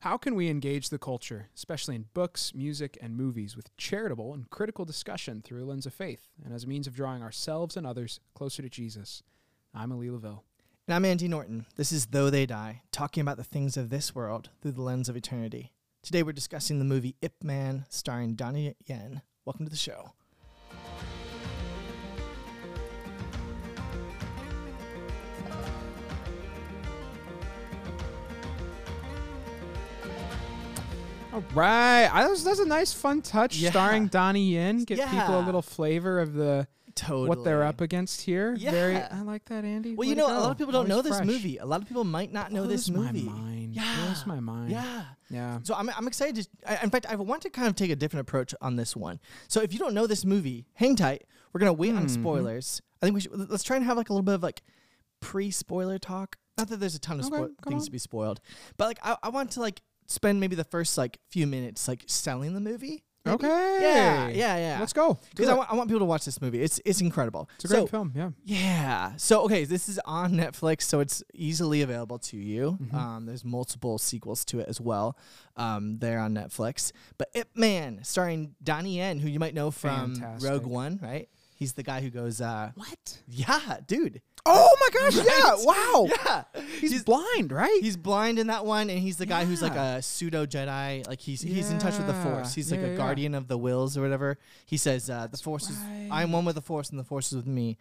How can we engage the culture, especially in books, music, and movies, with charitable and critical discussion through a lens of faith and as a means of drawing ourselves and others closer to Jesus? I'm Ali Laville. And I'm Andy Norton. This is Though They Die, talking about the things of this world through the lens of eternity. Today we're discussing the movie Ip Man, starring Donnie Yen. Welcome to the show. All right, I, that's, that's a nice, fun touch Yeah. starring Donnie Yen. Give people a little flavor of the Totally. what they're up against here. Very, Yeah. I like that, Andy. Well, Way you know, a lot of people don't Always know this fresh. movie. A lot of people might not know this movie. My mind. Yeah. Blows my mind. Yeah. Yeah. So I'm, I'm excited. To, I, in fact, I want to kind of take a different approach on this one. So if you don't know this movie, hang tight. We're gonna wait on Mhm. spoilers. I think we should. Let's try and have like a little bit of like pre-spoiler talk. Not that there's a ton of Okay, spo- things on. to be spoiled, but like I, I want to like spend maybe the first like few minutes like selling the movie. maybe. Okay. Yeah, yeah, yeah. Let's go. Because Do I it. want, I want people to watch this movie. It's it's incredible. It's a great so, film. Yeah. yeah. So okay, this is on Netflix, so it's easily available to you. Mhm. Um, there's multiple sequels to it as well. Um, there on Netflix. But Ip Man, starring Donnie Yen, who you might know from Fantastic. Rogue One, right? He's the guy who goes, uh, What? yeah, dude. Oh my gosh! Yeah. Wow. Yeah. He's, blind, right? He's blind in that one, and he's the guy who's like a pseudo Jedi. Like he's he's in touch with the Force. Yeah. He's like a yeah, yeah. guardian of the wills or whatever. He says, uh, "The Force is. I am one with the Force, and the Force is with me.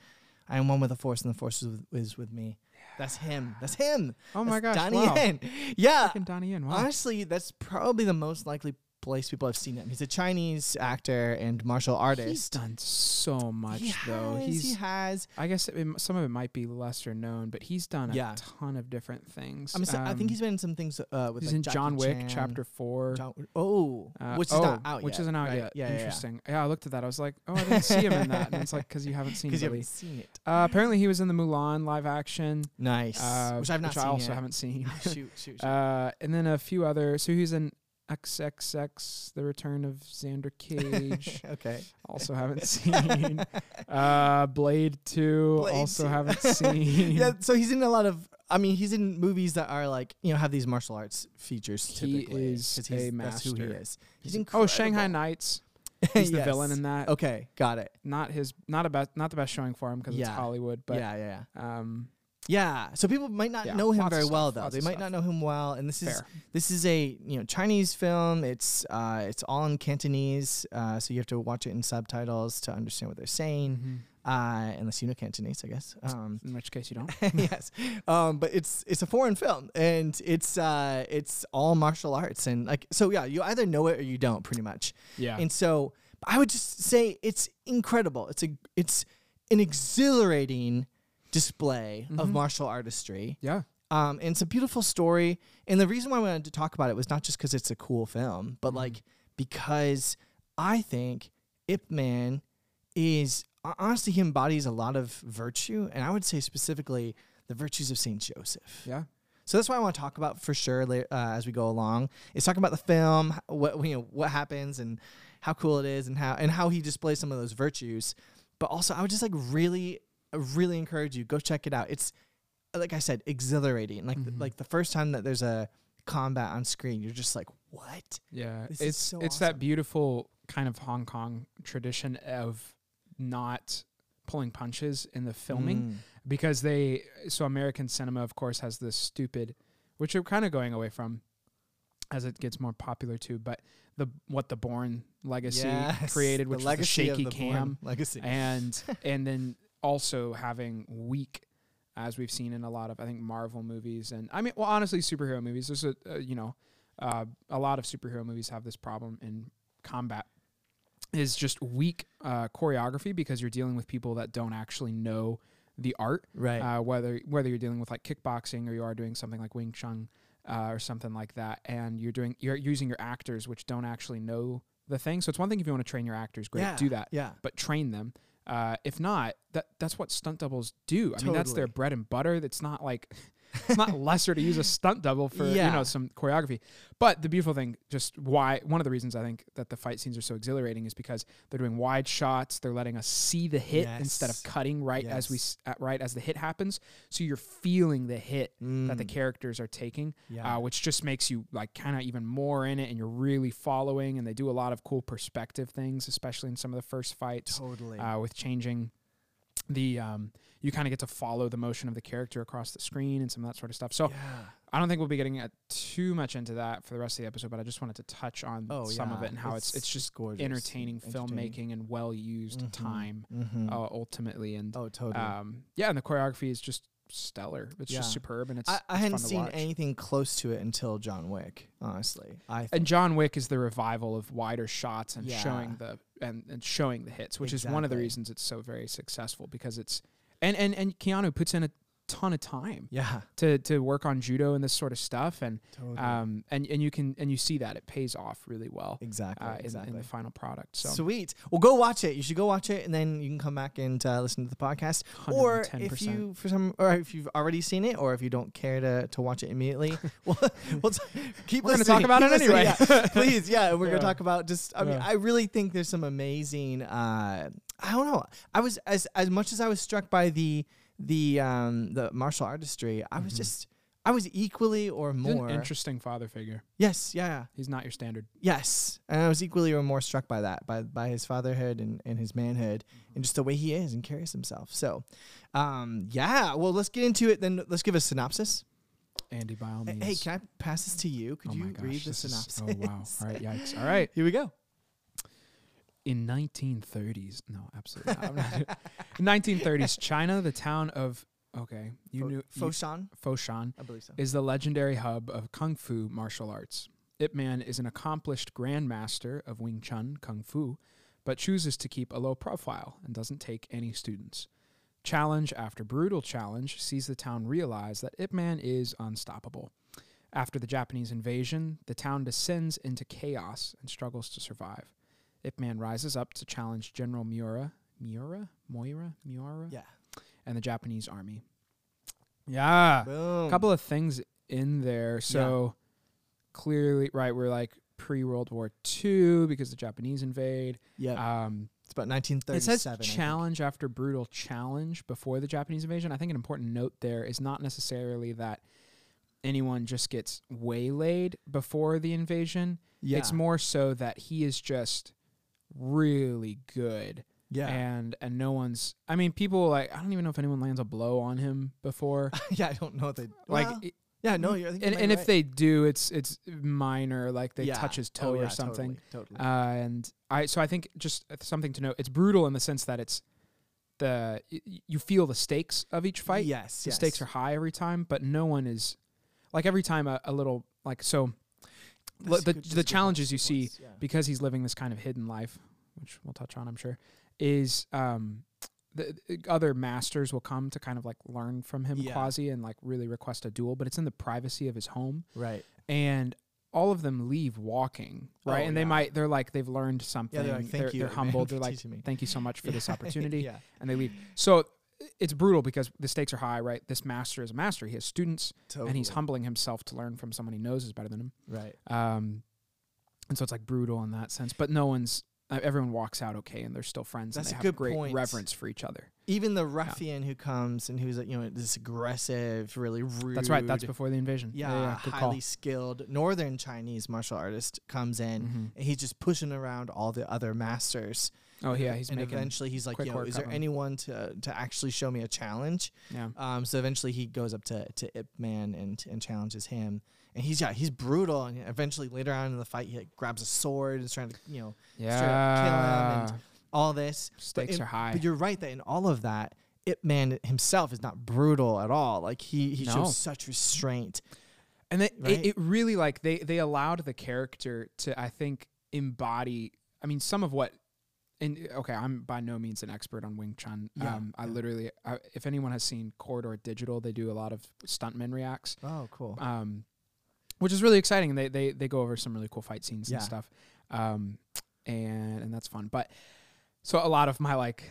I am one with the Force, and the Force is with, is with me." That's him. That's him. oh my That's gosh! Donnie wow. Yen. Yeah. Donnie Yen. Wow. Honestly, that's probably the most likely place people have seen him. He's a Chinese actor and martial artist. He's done so much he though. Has, He's he has. I guess it, some of it might be lesser known, but he's done a ton of different things. So I think Um, he's been in some things uh, with he's like in Jackie John Wick Chan. Chapter Four. John, oh, uh, which is oh, not out Which yet. isn't out right? yet. Yeah, yeah, yeah. Interesting. Yeah, I looked at that. I was like, oh, I didn't see him in that. And it's like because you haven't seen Because it. you haven't seen it. Uh, apparently, he was in the Mulan live action, Nice. uh, which I've not which seen I also yet. haven't seen. shoot, shoot, shoot. Uh, and then a few other. So he's in XXX: The Return of Xander Cage. okay. also haven't seen. Uh, Blade Two. Blade also 2. haven't seen. yeah, so he's in a lot of. I mean, he's in movies that are like you know have these martial arts features. He Typically, is he's, a That's who he is. He's oh, incredible. Shanghai Nights. He's the villain in that. Okay, got it. Not his. Not a best. Not the best showing for him because it's Hollywood. But yeah, yeah, yeah. um, Yeah. So people might not Yeah, know him lots of very well though. lots They of might stuff. not know him well, and this is fair. this is a you know Chinese film. It's uh it's all in Cantonese, uh, so you have to watch it in subtitles to understand what they're saying. Mhm. Uh, unless you know Cantonese, I guess. Um, In which case you don't. yes, um, but it's it's a foreign film, and it's uh, it's all martial arts, and like so, yeah, you either know it or you don't, pretty much. Yeah. And so, I would just say it's incredible. It's a it's an exhilarating display of Mhm. martial artistry. yeah. Um, and it's a beautiful story. And the reason why I wanted to talk about it was not just because it's a cool film, but Mhm. like because I think Ip Man is honestly he embodies a lot of virtue, and I would say specifically the virtues of Saint Joseph. Yeah. So that's what I want to talk about for sure uh, as we go along. Is talking about the film, what you know, what happens, and how cool it is, and how and how he displays some of those virtues. But also, I would just like really, really encourage you go check it out. It's like I said, exhilarating. Like Mhm. like the first time that there's a combat on screen, you're just like, what? Yeah. This is it's so it's awesome. that beautiful kind of Hong Kong tradition of not pulling punches in the filming. Mm. because they so American cinema of course has this stupid which we're kind of going away from as it gets more popular too but the what the Bourne legacy Yes, created the which was the legacy of shaky the Bourne cam legacy. and and then also having weak as we've seen in a lot of I think Marvel movies and I mean well honestly superhero movies there's a uh, you know uh, a lot of superhero movies have this problem in combat is just weak uh, choreography because you're dealing with people that don't actually know the art right. uh, whether whether you're dealing with like kickboxing or you are doing something like Wing Chun uh, or something like that, and you're doing you're using your actors which don't actually know the thing. So it's one thing if you want to train your actors, great, yeah. do that, Yeah. but train them. Uh, if not, that that's what stunt doubles do. I mean, that's their bread and butter. That's not like it's not lesser to use a stunt double for you know some choreography. But the beautiful thing, just why one of the reasons I think that the fight scenes are so exhilarating is because they're doing wide shots. They're letting us see the hit instead of cutting right as we Yes. right as the hit happens. So you're feeling the hit that the Mm, characters are taking, yeah. uh, which just makes you like kind of even more in it, and you're really following. And they do a lot of cool perspective things, especially in some of the first fights totally. uh, with changing the um, you kind of get to follow the motion of the character across the screen and some of that sort of stuff. So yeah. I don't think we'll be getting uh, too much into that for the rest of the episode, but I just wanted to touch on Oh, some of it and how it's it's, just gorgeous. entertaining filmmaking and well used Mhm. time Mhm. uh, ultimately. And oh, totally. um, yeah, and the choreography is just stellar. It's Yeah. just superb and it's I, I it's hadn't seen watch. anything close to it until John Wick. Honestly, I And John Wick is the revival of wider shots and Yeah. showing the and, and showing the hits, which is one of the reasons it's so very successful because it's and and and Keanu puts in a ton of time yeah, to to work on judo and this sort of stuff and totally. um and and you can and you see that it pays off really well exactly, uh, in, exactly. in the final product. So Sweet. Well, go watch it. You should go watch it, and then you can come back and uh, listen to the podcast. Or if 110%. you, for some, or if you've already seen it, or if you don't care to, to watch it immediately, well, we'll t- keep We're gonna talk about Keep it anyway. yeah. Please, yeah, we're Yeah. gonna talk about just. I mean, Yeah. I really think there's some amazing. Uh, I don't know. I was as as much as I was struck by the the um the martial artistry. I was Mhm. just. I was equally or more. an interesting father figure. yes, yeah, yeah. He's not your standard. Yes, and I was equally or more struck by that, by by his fatherhood and, and his manhood, and just the way he is and carries himself. So, um, yeah. Well, let's get into it. Then let's give a synopsis. Andy by all Hey, means. Hey, can I pass this to you? Could oh you gosh, read the this is- synopsis? oh wow! All right, yikes! All right. Here we go. In 1930s no absolutely not. Not- in 1930s china the town of okay you Fo- knew Foshan, foshan I believe so. is the legendary hub of kung fu martial arts. Ip man is an accomplished grandmaster of wing chun kung fu but chooses to keep a low profile and doesn't take any students. Challenge after brutal challenge sees the town realize that ip man is unstoppable. After the japanese invasion the town descends into chaos and struggles to survive Ip Man rises up to challenge General Miura, Miura, Moira, Miura, Yeah. and the Japanese army. Yeah, Boom. a couple of things in there. So clearly, right, we're like pre World War II because the Japanese invade. Yeah. Um, it's about it 1937. says I think. challenge after brutal challenge before the Japanese invasion. I think an important note there is not necessarily that anyone just gets waylaid before the invasion. Yeah. It's more so that he is just really good Yeah. and and no one's i mean people like i don't even know if anyone lands a blow on him before yeah. I don't know if they like well, it- yeah. No. You're, I think you and, and be if they do it's it's minor like they Yeah. touch his Oh, toe yeah, or something Totally. totally. uh, and i so i think just something to note it's brutal in the sense that it's the y- you feel the stakes of each fight Yes. the yes. stakes are high every time but no one is like every time a, a little like so That's the- good- the challenges you see points, yeah. because he's living this kind of hidden life, which we'll touch on, I'm sure, is um, the, the other masters will come to kind of like learn from him Yeah. quasi and like really request a duel, but it's in the privacy of his home, Right. and all of them leave walking, right? Oh, and they might they're like they've learned something. Yeah. They're like, thank they're, you. they're humbled. They're like, thank you so much for this opportunity, yeah. and they leave. So it's brutal because the stakes are high, right? This master is a master. He has students, Totally. and he's humbling himself to learn from someone he knows is better than him. Right. Um, and so it's like brutal in that sense, but no one's uh, everyone walks out okay, and they're still friends. That's and a they good have great point. reverence for each other. Even the ruffian who comes and who's you know this aggressive, really rude. That's right. That's before the invasion. yeah, good highly call. skilled northern Chinese martial artist comes in Mhm. and he's just pushing around all the other masters. Oh yeah, he's and making. eventually he's like, yo, is there anyone to to actually show me a challenge? Yeah, Um, so eventually he goes up to to Ip Man and and challenges him. And he's yeah he's brutal and eventually later on in the fight he like, grabs a sword and is trying to you know yeah. up kill him and all this. Stakes are high. But you're right that in all of that, Ip Man himself is not brutal at all. Like he he No. shows such restraint. and they, right? it, it really like they they allowed the character to I think embody. I mean, some of what. And okay, I'm by no means an expert on Wing Chun. Yeah, um, I yeah. literally, I, if anyone has seen Corridor Digital, they do a lot of stuntman reacts. Oh, cool. um, which is really exciting. They they they go over some really cool fight scenes Yeah. and stuff, um, and and that's fun. But so a lot of my like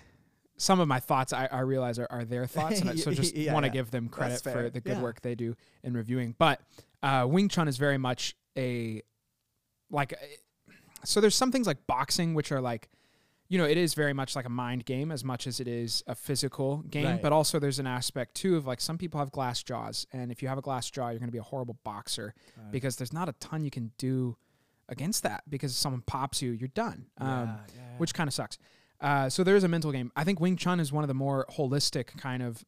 some of my thoughts I, I realize are, are their thoughts, and I- so just want to give them credit for the good work they do in reviewing. But uh, Wing Chun is very much a like. uh, So there's some things like boxing, which are like, you know, it is very much like a mind game as much as it is a physical game. Right. But also there's an aspect too of like some people have glass jaws, and if you have a glass jaw, you're going to be a horrible boxer because there's not a ton you can do against that because if someone pops you, you're done. Um, which kind of sucks. Uh, so there is a mental game. I think Wing Chun is one of the more holistic kind of,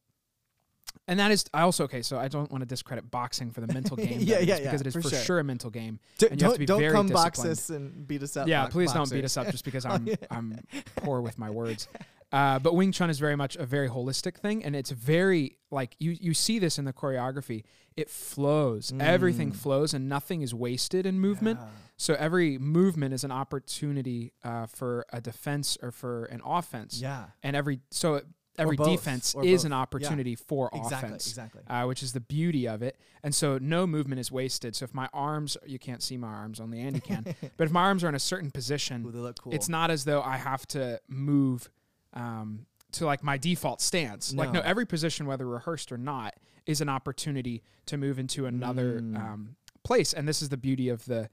and that is I also okay. So I don't want to discredit boxing for the mental game. Yeah, yeah, yeah, because it is for for, sure. sure. a mental game. D- and you have don't to be don't very come box us and beat us up. yeah, please don't beat us up just because I'm. I'm poor with my words. Uh, but Wing Chun is very much a very holistic thing, and it's very like you you see this in the choreography. It flows. Everything Mm. flows, and nothing is wasted in movement. Yeah. So every movement is an opportunity uh, for a defense or for an offense Yeah. and every so every both, defense is both. an Yeah. opportunity for Exactly. offense Exactly. uh, which is the beauty of it and so no movement is wasted so if my arms you can't see my arms only andy can but if my arms are in a certain position Ooh, they look cool. it's not as though i have to move um, to like my default stance like no No. every position whether rehearsed or not is an opportunity to move into another Mm. um, place and this is the beauty of the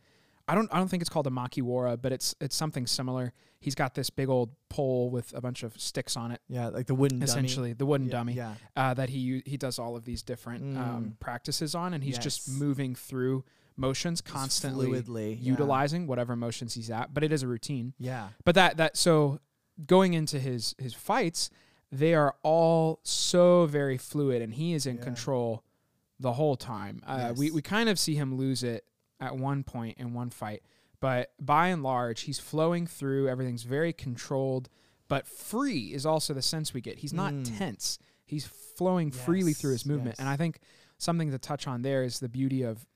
I don't I don't think it's called a makiwara, but it's it's something similar. He's got this big old pole with a bunch of sticks on it, yeah, like the wooden dummy. essentially the wooden Yeah, dummy Yeah. uh, that he he does all of these different um, Mm. practices on, and he's just moving through motions constantly, fluidly yeah. utilizing whatever motions he's at. But it is a routine. Yeah. But that that so going into his his fights, they are all so very fluid, and he is in Yeah. control the whole time. Uh, We we kind of see him lose it at one point in one fight, but by and large, he's flowing through. Everything's very controlled, but free is also the sense we get. He's not Mm. tense. He's flowing freely through his movement, yes. and I think something to touch on there is the beauty of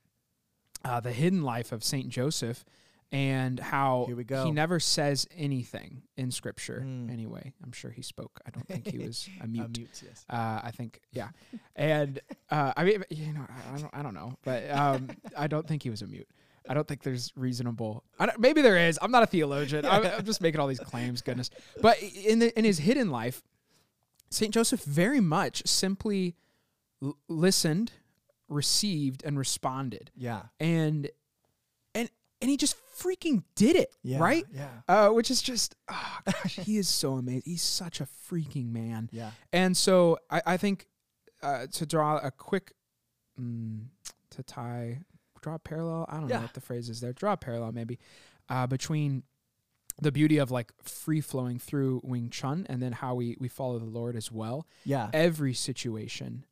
uh, the hidden life of Saint Joseph. And how Here we go. he never says anything in scripture. Mm. Anyway, I'm sure he spoke. I don't think he was a mute. A mute. yes. Uh, I think, yeah, and uh, I mean, you know, I, I don't, I don't know, but um, I don't think he was a mute. I don't think there's reasonable. I don't, maybe there is. I'm not a theologian. I'm, I'm just making all these claims. Goodness, but in the, in his hidden life, Saint Joseph very much simply l- listened, received, and responded, Yeah. and and he just freaking did it, Yeah. right? Yeah. Uh, which is just, oh gosh, he is so amazing. He's such a freaking man. Yeah. And so I, I think uh, to draw a quick, mm, to tie, draw a parallel. I don't Yeah. know what the phrase is there. Draw a parallel maybe uh, between the beauty of like free flowing through Wing Chun and then how we we follow the Lord as well. Yeah. Every situation,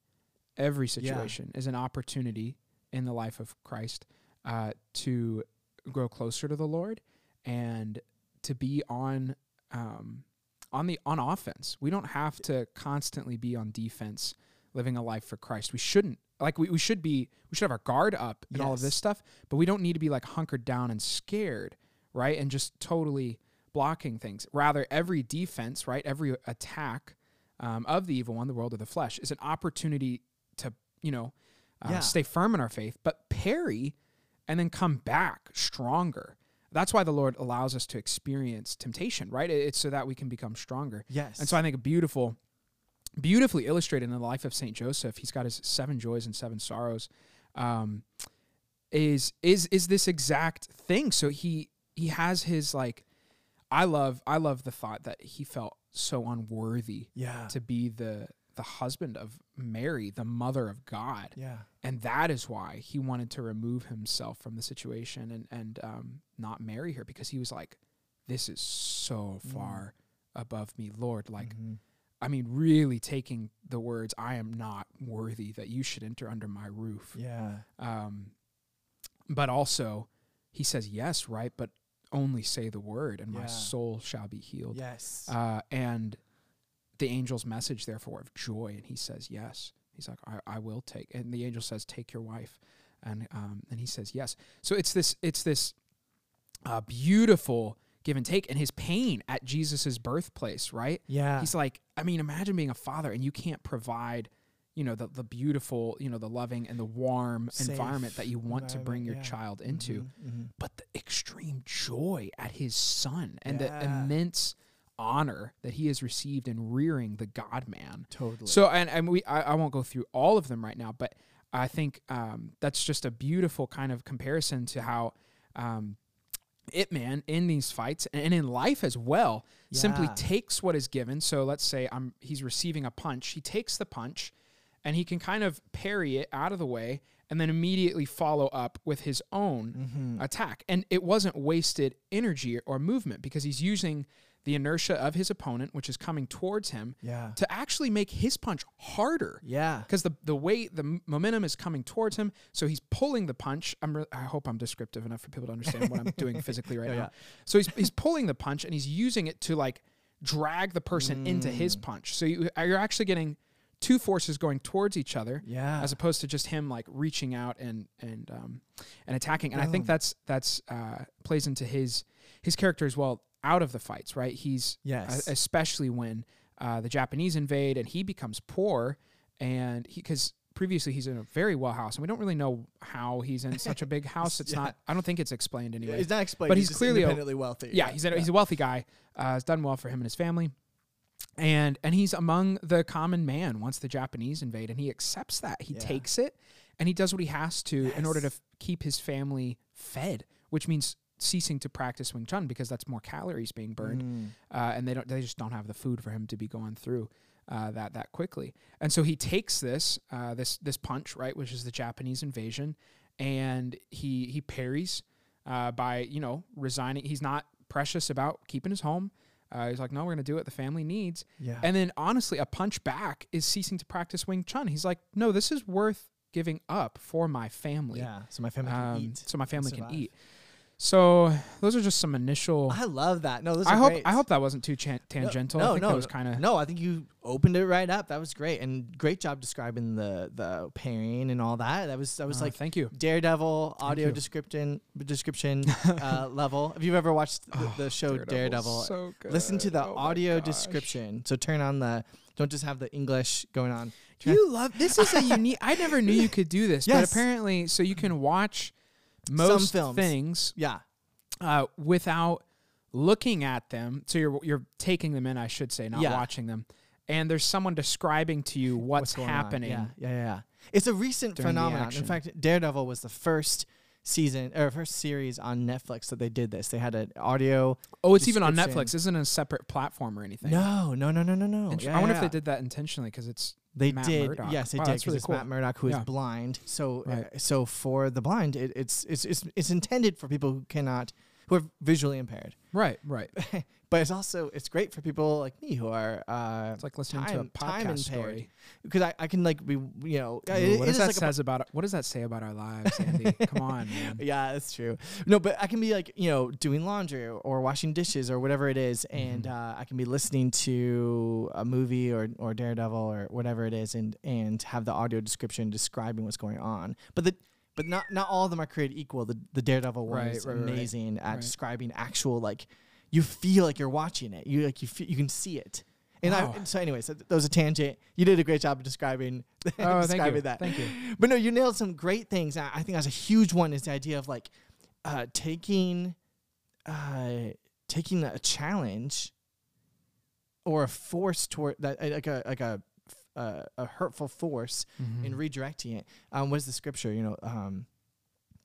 every Yeah. situation is an opportunity in the life of Christ uh, to grow closer to the Lord and to be on um, on the on offense. We don't have to constantly be on defense, living a life for Christ. We shouldn't. Like we, we should be we should have our guard up and all of this stuff, but we don't need to be like hunkered down and scared, right? And just totally blocking things. Rather, every defense, right, every attack um, of the evil one, the world of the flesh, is an opportunity to you know uh, Yeah. stay firm in our faith, but parry and then come back stronger. That's why the Lord allows us to experience temptation, right? It's so that we can become stronger. Yes. And so I think a beautiful, beautifully illustrated in the life of Saint Joseph, he's got his seven joys and seven sorrows. Um, is is is this exact thing? So he he has his like, I love I love the thought that he felt so unworthy yeah. to be the the husband of Mary, the mother of God Yeah. and that is why he wanted to remove himself from the situation and and um, not marry her because he was like, "This is so Mm. far above me, Lord." Like, Mhm. I mean, really taking the words, "I am not worthy that you should enter under my roof." Yeah. Um, but also, he says yes, right? But only say the word, and my soul shall be healed. Yes. Uh, and the angel's message, therefore, of joy, and he says yes. He's like, I, I will take. And the angel says, take your wife, and um, and he says yes. So it's this it's this uh, beautiful give and take, and his pain at Jesus's birthplace, right? yeah. He's like, I mean, imagine being a father and you can't provide, you know, the the beautiful, you know, the loving and the warm Safe environment that you want to bring your environment, child into Mhm, mhm. but the extreme joy at his son and the immense honor that he has received in rearing the God man. Totally. So, and, and we, I, I won't go through all of them right now, but I think um, that's just a beautiful kind of comparison to how um, Ip Man in these fights and in life as well simply takes what is given. So let's say I'm he's receiving a punch. He takes the punch and he can kind of parry it out of the way and then immediately follow up with his own Mm-hmm. attack. And it wasn't wasted energy or movement because he's using the inertia of his opponent, which is coming towards him, Yeah. to actually make his punch harder Yeah. because the the weight the m- momentum is coming towards him so he's pulling the punch i'm re- i hope i'm descriptive enough for people to understand what i'm doing physically right now yeah. so he's he's pulling the punch and he's using it to like drag the person into his Mm. punch so you, uh, you're actually getting two forces going towards each other Yeah. as opposed to just him like reaching out and and um and attacking and i think that's that's uh plays into his his character as well out of the fights right he's yes. uh, especially when uh, the Japanese invade and he becomes poor, and he because previously he's in a very well house, and we don't really know how he's in such a big house. It's Yeah. not. I don't think it's explained anyway. It's not explained. But he's just clearly a- wealthy. yeah, he's a, he's a wealthy guy. Uh, it's done well for him and his family. And and he's among the common man once the Japanese invade, and he accepts that. He Yeah. takes it, and he does what he has to in order to f- keep his family fed, which means ceasing to practice Wing Chun because that's more calories being burned Mm. uh, and they don't they just don't have the food for him to be going through uh, that that quickly. And so he takes this uh, this this punch right, which is the Japanese invasion, and he he parries uh, by you know resigning. He's not precious about keeping his home. Uh, he's like, no, we're gonna do what the family needs. Yeah. And then honestly, a punch back is ceasing to practice Wing Chun. He's like, no, this is worth giving up for my family. yeah. So my family can Um, eat. so my family can eat. So those are just some initial. I love that. No, those I are hope great. I hope that wasn't too chan- tangential. No, I think no, that was kind of No, I think you opened it right up. That was great, and great job describing the the pairing and all that. That was that was like thank you. Daredevil audio description description uh, level. If you've ever watched the, the show Daredevil, so listen to the Oh audio description. So turn on the don't just have the English going on. Turn- You love this is a unique. I never knew you could do this, but apparently, so you can watch most films. things yeah, uh, without looking at them. So you're you're taking them in, I should say, not Yeah. watching them. And there's someone describing to you what's, on. happening. Yeah, yeah, yeah, yeah. It's a recent phenomenon. In fact, Daredevil was the first season or first series on Netflix that they did this. They had an audio. Oh, it's even on Netflix. Isn't a separate platform or anything? No, no, no, no, no, no. Yeah, I wonder yeah, if they did that intentionally because it's They Matt did. Murdock. Yes, they Wow, did. that's really it's cool. Matt Murdock who is Yeah. blind. So, Right. uh, so for the blind, it, it's, it's it's it's intended for people who cannot, who are visually impaired. right, right. But it's also it's great for people like me who are uh, It's like listening time, to a podcast impaired story. because I, I can like be you know Ooh, it- what does that like says about what does that say about our lives, Andy? Come on, man. Yeah, that's true. No, but I can be like, you know, doing laundry or washing dishes or whatever it is, and Mm-hmm. uh, I can be listening to a movie or, or Daredevil or whatever it is, and and have the audio description describing what's going on. But the but not not all of them are created equal. The the Daredevil one Right, is right, right, right. amazing at describing actual like you feel like you're watching it. You like you feel, you can see it. And Wow. I and so anyways, so that was a tangent. You did a great job of describing Oh, thank describing you. that. Thank you. But no, you nailed some great things. I I think that's a huge one is the idea of like uh, taking uh, taking a challenge or a force toward that like a like a uh, a hurtful force Mm-hmm. and redirecting it. Um, what is the scripture? You know, um,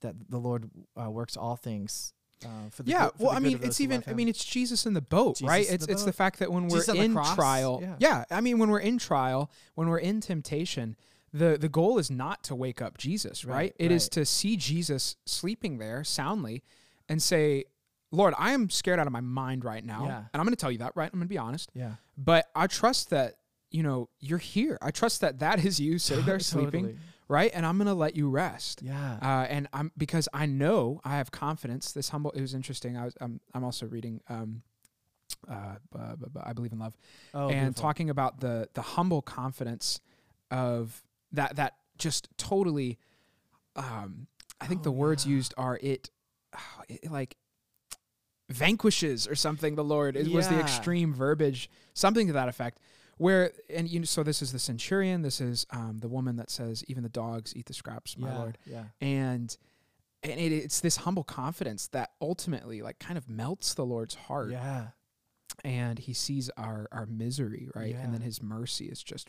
that the Lord uh, works all things. Uh, for the yeah, good- well, I mean, it's even. I mean, it's Jesus in the boat, Jesus right? It's the it's the fact that when we're Jesus in trial, yeah. yeah. I mean, when we're in trial, when we're in temptation, the the goal is not to wake up Jesus, right? Right, It is right. to see Jesus sleeping there soundly, and say, "Lord, I am scared out of my mind right now," Yeah. and I'm going to tell you that, right? I'm going to be honest, yeah, but I trust that you know you're here. I trust that that is you sitting there sleeping, Totally. right? And I'm to let you rest. Yeah, Uh, and I'm because I know I have confidence. This humble. It was interesting. I was. I'm. I'm also reading. Um, uh, I believe in love, oh, and beautiful. talking about the the humble confidence of that. That just totally. Um, I think Oh, the words yeah. used are it, it, like vanquishes or something. The Lord it was the extreme verbiage, something to that effect. Where and you know, so this is the centurion. This is um, the woman that says, "Even the dogs eat the scraps, my yeah, Lord." yeah, and and it, it's this humble confidence that ultimately like kind of melts the Lord's heart. yeah. and he sees our our misery, right? yeah. And then his mercy is just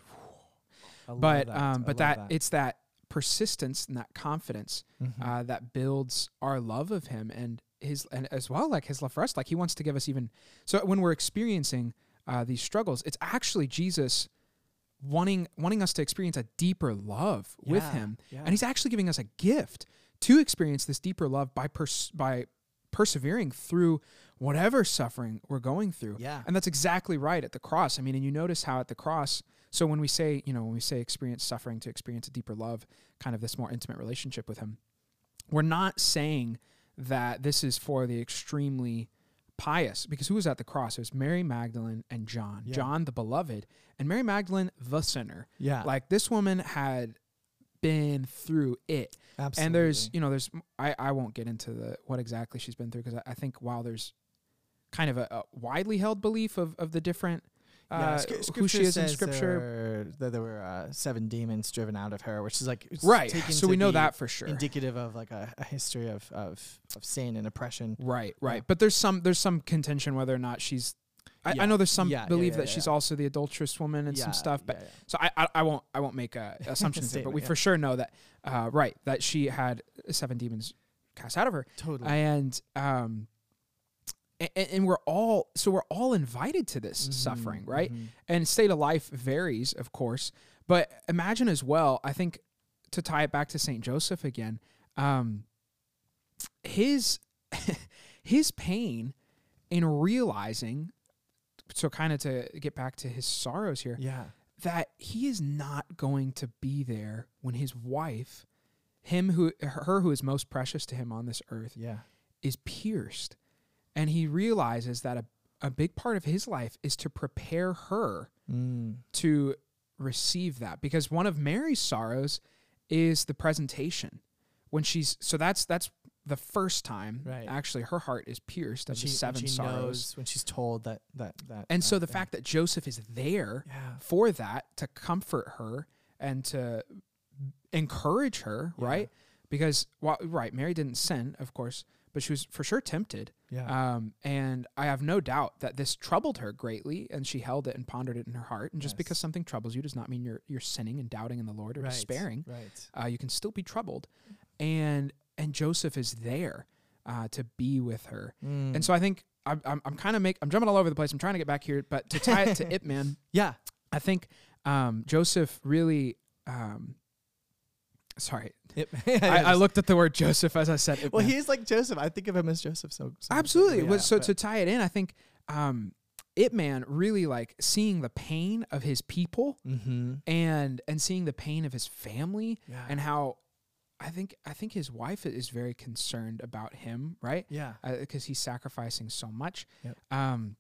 but that. Um but love that, it's that persistence and that confidence Mhm. uh, that builds our love of him and his and as well like his love for us like he wants to give us even so when we're experiencing uh, these struggles it's actually jesus wanting wanting us to experience a deeper love with him yeah. and he's actually giving us a gift to experience this deeper love by pers- by persevering through whatever suffering we're going through Yeah. and that's exactly right at the cross. I mean, and you notice how at the cross, so when we say, you know, when we say experience suffering to experience a deeper love, kind of this more intimate relationship with him, we're not saying that this is for the extremely pious because who was at the cross? It was Mary Magdalene and John. Yeah. John the beloved and Mary Magdalene the sinner. yeah, Like this woman had been through it absolutely. and there's you know there's I, I won't get into the what exactly she's been through because I, I think while there's kind of a, a widely held belief of, of the different Yeah, uh, who she is in scripture there were- that there were uh, seven demons driven out of her, which is like right so we know that for sure indicative of like a, a history of, of of sin and oppression. right right Yeah. but there's some there's some contention whether or not she's I, I know there's some Yeah, yeah, yeah, that she's yeah. also the adulterous woman and Yeah, some stuff but yeah, yeah. so I, I I won't I won't make a assumptions there, but we yeah. for sure know that uh, right that she had seven demons cast out of her totally. and um and, and we're all so we're all invited to this Mhm, suffering right? mhm. and state of life varies of course but imagine as well i think to tie it back to saint joseph again um his his pain in realizing so kind of to get back to his sorrows here Yeah, that he is not going to be there when his wife him who her who is most precious to him on this earth yeah, is pierced and he realizes that a, a big part of his life is to prepare her mm. to receive that because one of mary's sorrows is the presentation when she's so that's that's the first time Right. actually her heart is pierced When of she, the seven she sorrows knows when she's told that that that. and so the thing. fact that joseph is there yeah, for that to comfort her and to encourage her, Yeah. right? Because well, right, Mary didn't sin, of course, but she was for sure tempted. yeah, Um, and I have no doubt that this troubled her greatly, and she held it and pondered it in her heart. And just because something troubles you does not mean you're you're sinning and doubting in the Lord or right, despairing. Right. Uh, you can still be troubled, and and Joseph is there uh, to be with her. Mm. And so I think I'm I'm, I'm kind of make I'm jumping all over the place. I'm trying to get back here, but to tie it to Ip Man. yeah, I think um, Joseph really. Um, sorry, It- I, I looked at the word Joseph as I said. Ip Well, Man. he's like Joseph. I think of him as Joseph. So, so absolutely. Yeah, so but- to tie it in, I think um, Ip Man really like seeing the pain of his people Mhm. and and seeing the pain of his family Yeah. and how I think I think his wife is very concerned about him, right? yeah. because he's sacrificing so much. Yep. Um,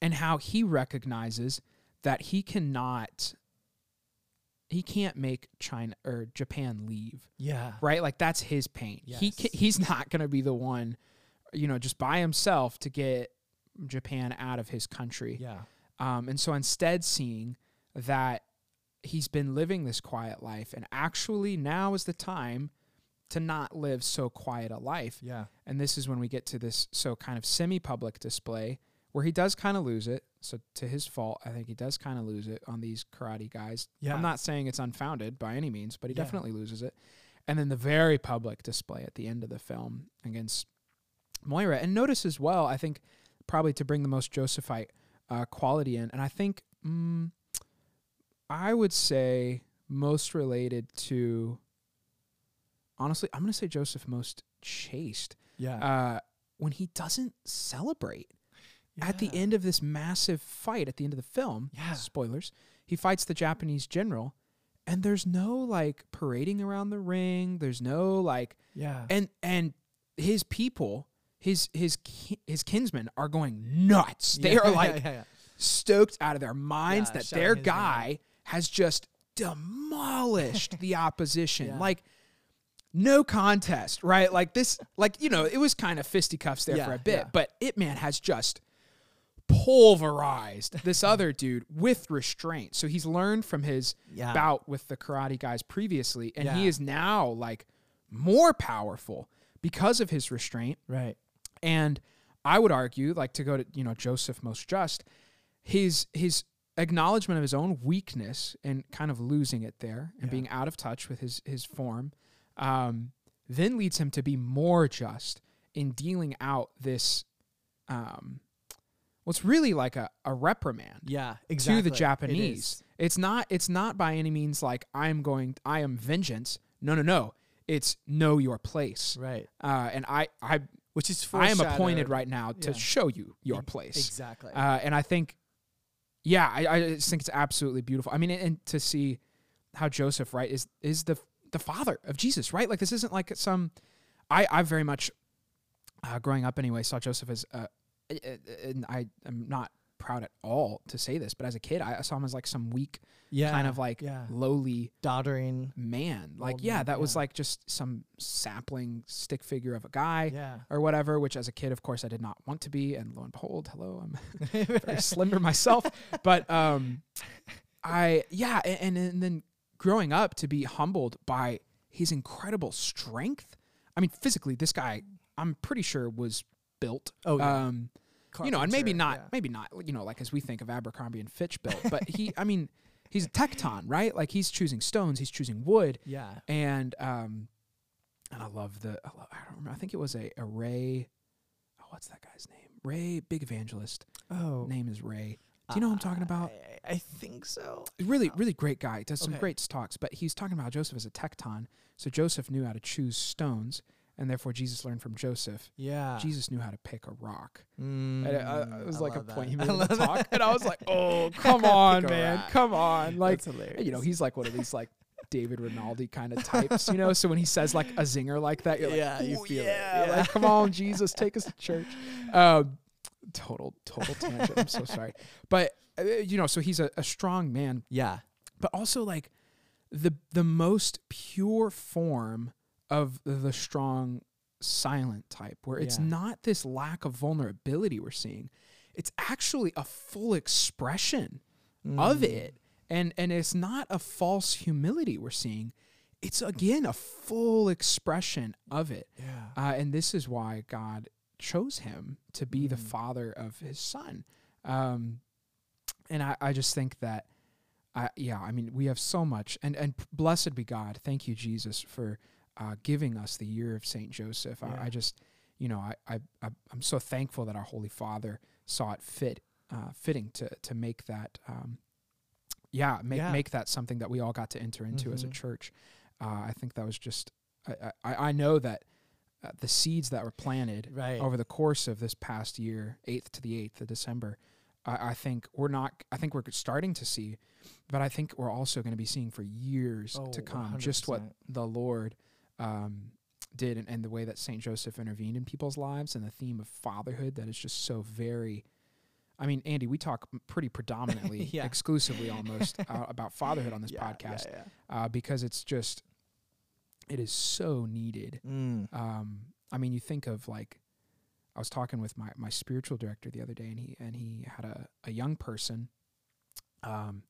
and how he recognizes that he cannot, he can't make China or Japan leave, Yeah. right? Like that's his pain. He Yes. ca- he's not going to be the one, you know, just by himself to get Japan out of his country. Yeah. Um, and so instead, seeing that he's been living this quiet life, and actually now is the time to not live so quiet a life. Yeah. And this is when we get to this so kind of semi public display where he does kind of lose it. So to his fault, I think he does kind of lose it on these karate guys. Yeah. I'm not saying it's unfounded by any means, but he Yeah. definitely loses it. And then the very public display at the end of the film against Moira. And notice as well, I think probably to bring the most Josephite uh, quality in, and I think mm, I would say most related to. Honestly, I'm going to say Joseph most chaste Yeah. uh, when he doesn't celebrate at the end of this massive fight at the end of the film. Yeah. Spoilers. He fights the Japanese general, and there's no like parading around the ring. There's no like, Yeah. and and his people, his his his kinsmen are going nuts. They Yeah, are like yeah, yeah. stoked out of their minds Yeah, that their his name. guy has just demolished the opposition. Yeah. Like no contest, right? Like this, like you know, it was kind of fisticuffs there for a bit, yeah. but Ip Man has just pulverized this other dude with restraint. So he's learned from his Yeah. bout with the karate guys previously, and he is now like more powerful because of his restraint Right. and I would argue, like to go to you know Joseph most just, his his acknowledgement of his own weakness and kind of losing it there and Yeah. being out of touch with his his form, um, then leads him to be more just in dealing out this, um, what's really like a, a reprimand Yeah, exactly. to the Japanese. is. it's not it's not by any means like I'm going I am vengeance. No, no, no. It's know your place. right? Uh, and I I Which is I am appointed right now to Yeah. show you your place. Exactly. Uh, and I think, yeah, I, I just think it's absolutely beautiful. I mean, and, and to see how Joseph, right, is is the the father of Jesus, right? Like this isn't like some. I I very much, uh, growing up anyway, saw Joseph as, uh, and I am not proud at all to say this, but as a kid, I saw him as like some weak, yeah, kind of like yeah, lowly doddering. man. Like, yeah, man, that was yeah. like just some sapling stick figure of a guy Yeah, or whatever, which as a kid, of course, I did not want to be. And lo and behold, hello, I'm very slender myself. But um, I, yeah, and, and then growing up to be humbled by his incredible strength. I mean, physically, this guy, I'm pretty sure was built. Oh, yeah. Um, you know, and maybe not, yeah. maybe not, you know, like as we think of Abercrombie and Fitch built, but he, I mean, he's a tekton, right? Like he's choosing stones, he's choosing wood, Yeah, and um, and I love the I, love, I don't remember. I think it was a, a Ray. Oh, what's that guy's name? Ray, big evangelist. Oh, Name is Ray. Do you know who I'm talking about? I, I think so. Really, really great guy. Does some great talks, but he's talking about Joseph as a tekton. So Joseph knew how to choose stones, and therefore Jesus learned from Joseph. Yeah, Jesus knew how to pick a rock. Mm, And it, uh, it was I like a love point he made in the that. talk, and I was like, "Oh, come on, man, rock. come on!" Like, That's you know, he's like one of these like David Rinaldi kind of types, you know. So when he says like a zinger like that, you're like, Yeah, you "Ooh, feel it." yeah, Yeah. like come on, Jesus, take us to church. Um, total, total tangent. I'm so sorry, but uh, you know, so he's a, a strong man, yeah, but also like the the most pure form of the strong silent type, where it's Yeah. not this lack of vulnerability we're seeing. It's actually a full expression of Mm. it and and it's not a false humility we're seeing it's again a full expression of it Yeah, uh, and this is why god chose him to be the Mm. father of his son um, and I, I just think that I, yeah i mean we have so much and and blessed be god thank you jesus for uh, giving us the year of saint joseph Yeah. I, I just you know I, I I i'm so thankful that our holy father saw it fit uh, fitting to to make that um, yeah make Yeah. make that something that we all got to enter into as a Mhm. church uh, i think that was just i i, I know that uh, the seeds that were planted right. over the course of this past year 8th to the 8th of december I, I think we're not i think we're starting to see but i think we're also going to be seeing for years Oh, to come just what the lord um, did and, and the way that saint joseph intervened in people's lives and the theme of fatherhood that is just so very i mean andy we talk pretty predominantly Yeah. exclusively almost uh, about fatherhood on this Yeah, podcast Yeah, uh, because it's just it is so needed. Mm. um, I mean, you think of like, I was talking with my, my spiritual director the other day, and he and he had a, a young person, um,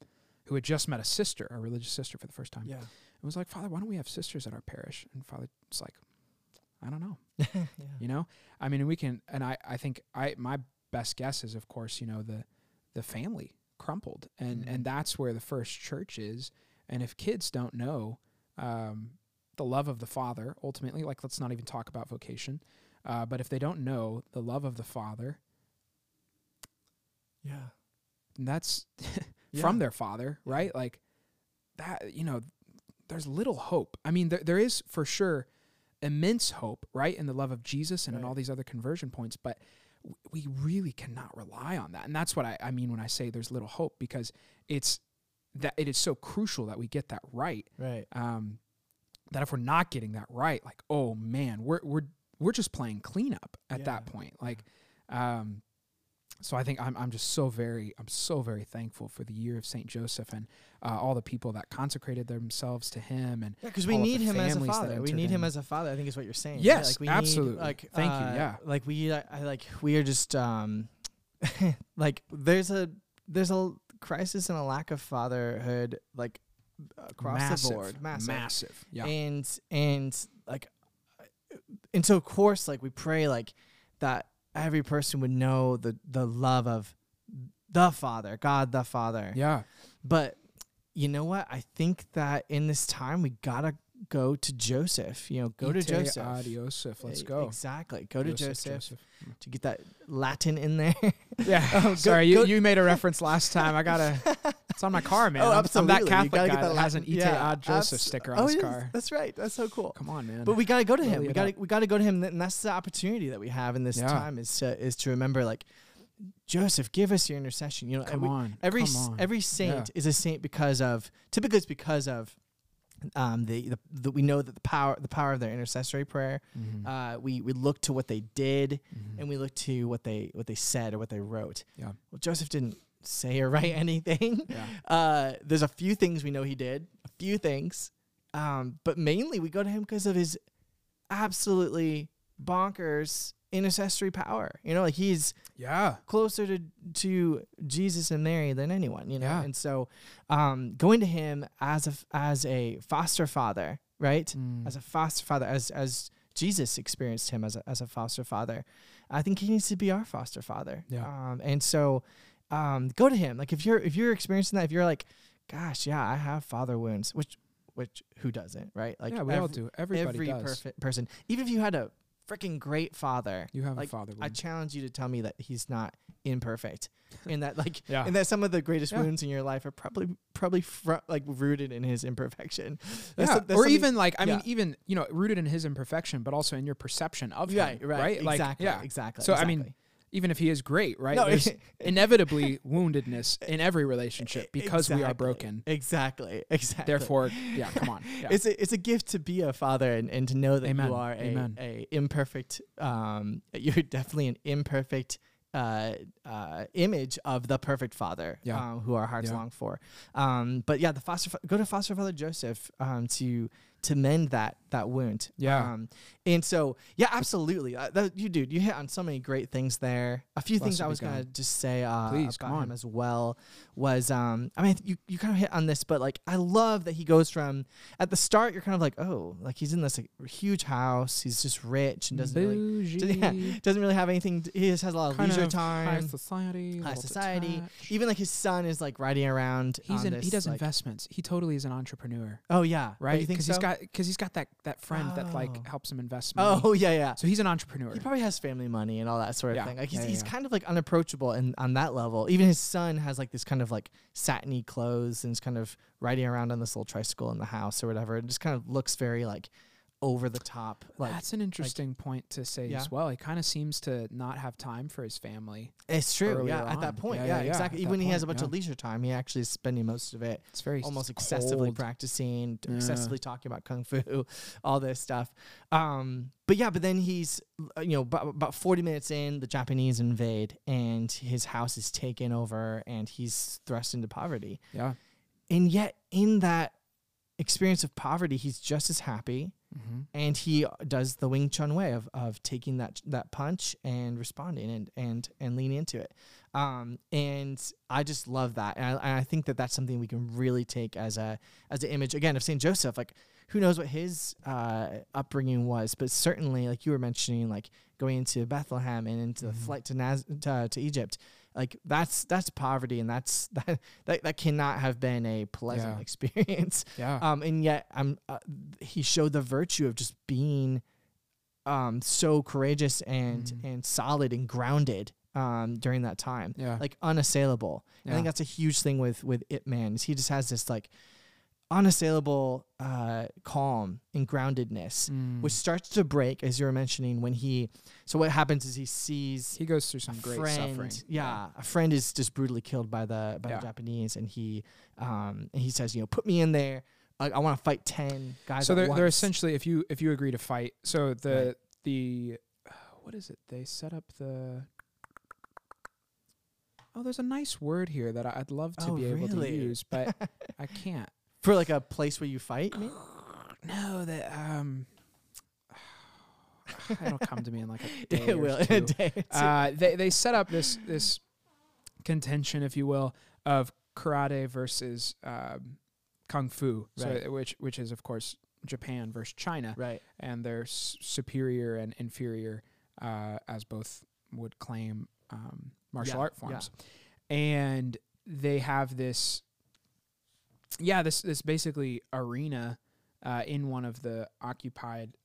who had just met a sister, a religious sister, for the first time. Yeah. And was like, Father, why don't we have sisters at our parish? And Father was like, I don't know. yeah. You know, I mean, we can, and I I think I my best guess is, of course, you know, the the family crumpled, and Mhm. and that's where the first church is. And if kids don't know, um, the love of the Father, ultimately, like let's not even talk about vocation, uh, but if they don't know the love of the Father, Yeah. and that's Yeah. from their Father, right? Like that, you know, there's little hope. I mean, there, there is for sure immense hope, right, in the love of Jesus and in all these other conversion points, but we really cannot rely on that. And that's what I, I mean when I say there's little hope, because it's that it is so crucial that we get that right. Right. Um, that if we're not getting that right, like, oh man, we're we're we're just playing cleanup at that point. Like, um, so I think I'm I'm just so very I'm so very thankful for the year of Saint Joseph and uh, all the people that consecrated themselves to him and Yeah, because we need him as a father. We need him in. as a father. I think is what you're saying. right? Yes, like we absolutely. Need, like, Thank you, uh, yeah. Like we, I, I like we are just um, like there's a there's a crisis and a lack of fatherhood like across massive, the board, massive, massive, yeah, and and like, and so of course like we pray like that every person would know the the love of the Father, God the Father. Yeah. But you know what? I think that in this time we gotta go to Joseph. You know, go to Joseph. ad Joseph. Let's go. Exactly. Go to Joseph, Joseph, mm. to get that Latin in there. Yeah. Oh, go- Sorry, you, go- you made a reference last time. I gotta. It's on my car, man. Oh, I'm- I'm, that Catholic guy that that has an Ite yeah, ad Joseph abs- sticker on oh, his car. That's right. That's so cool. Come on, man. But we gotta go to him. Really We gotta up. we gotta go to him, and that's the opportunity that we have in this Yeah. time is to is to remember like Joseph, give us your intercession. You know, Come we- on. every come on. every saint is a saint because of typically it's because of um the, the, the we know that the power the power of their intercessory prayer. Mhm. Uh, we we look to what they did Mhm. and we look to what they what they said or what they wrote. Yeah. Well, Joseph didn't say or write anything. Yeah. Uh, there's a few things we know he did, a few things, um, but mainly we go to him because of his absolutely bonkers intercessory power. You know, like he's Yeah. closer to to Jesus and Mary than anyone. You know, Yeah. and so um, going to him as a as a foster father, right? Mm. As a foster father, as as Jesus experienced him as a as a foster father, I think he needs to be our foster father. Yeah. Um, and so um, go to him. Like if you're if you're experiencing that, if you're like, gosh, yeah, I have father wounds, which which who doesn't, right? Like yeah, we all every- do. Everybody every does. perfect person, even if you had a freaking great father, You have like, a father. I challenge you to tell me that he's not imperfect, and that like, Yeah. and that some of the greatest Yeah. wounds in your life are probably probably fr- like rooted in his imperfection. That's yeah, some- that's or even like I mean, even you know, rooted in his imperfection, but also in your perception of right, him, right, Like, exactly, yeah. exactly. So, I mean, exactly. Even if he is great, right? No, There's inevitably woundedness in every relationship because we are broken. Exactly, exactly. Therefore, yeah, come on. Yeah. it's a it's a gift to be a father and, and to know that Amen, you are a, a imperfect um you're definitely an imperfect uh, uh, image of the perfect father Yeah. um, who our hearts Yeah. long for um, but yeah the foster fa- go to foster father Joseph um, to to mend that that wound. Yeah. um, and so yeah absolutely. Uh, that, you dude you hit on so many great things there. A few things I was gonna God. just say uh, Please, about him as well was um I mean you you kind of hit on this but like I love that he goes from at the start you're kind of like oh like he's in this like, huge house. He's just rich and doesn't really yeah, doesn't really have anything to, he just has a lot of kind leisure of time. high society, high society. even like his son is like riding around He's in, this, he does like- investments. He totally is an entrepreneur, oh yeah. Right? you think Because so? he's got because he's got that that friend that Oh. like helps him invest. Oh, money. oh yeah yeah so he's an entrepreneur. He probably has family money and all that sort of Yeah. thing. Like he's, Yeah, he's yeah. kind of like unapproachable and on that level. Even his son has like this kind of like satiny clothes and is kind of riding around on this little tricycle in the house or whatever. It just kind of looks very like over the top. Like That's an interesting point to say Yeah. as well. He kind of seems to not have time for his family. it's true. Yeah, at that point. Yeah, Yeah, yeah, exactly. Even when that he has a point, bunch of leisure time, he actually is spending most of it It's very almost s- excessively practicing, excessively talking about kung fu, all this stuff. Um, but yeah, but then he's, uh, you know, about, about 40 minutes in, the Japanese invade and his house is taken over and he's thrust into poverty. Yeah. And yet, in that experience of poverty, he's just as happy Mm-hmm. and he does the Wing Chun way of, of taking that that punch and responding and and and leaning into it. Um, and I just love that, and I, and I think that that's something we can really take as a as an image again of Saint Joseph. Like, who knows what his uh, upbringing was, but certainly, like you were mentioning, like going into Bethlehem and into the Mhm. flight to Naz- to, to Egypt. Like that's that's poverty, and that's that that, that cannot have been a pleasant Yeah. experience. Yeah. Um, and yet, um, uh, he showed the virtue of just being, um, so courageous and Mhm. and solid and grounded, um, during that time, yeah. like unassailable. I think that's a huge thing with with Ip Man. Is he just has this like unassailable uh, calm and groundedness, Mm. which starts to break as you were mentioning when he. So what happens is he sees he goes through some great friend, suffering. Yeah, a friend is just brutally killed by the by Yeah. the Japanese, and he um and he says, you know, put me in there. I, I want to fight ten guys. So they're, they're essentially if you if you agree to fight. So the Right. the what is it? They set up the. Oh, there's a nice word here that I'd love to Oh, be able to use, but I can't. For like a place where you fight. mean? No, that um, it'll come to me in like a day it will in two. a day. uh, they they set up this this contention, if you will, of karate versus um, kung fu. So which which is of course Japan versus China, right. and they're s- superior and inferior uh, as both would claim um, martial Yeah, art yeah. forms, and they have this, yeah, this this basically arena uh, in one of the occupied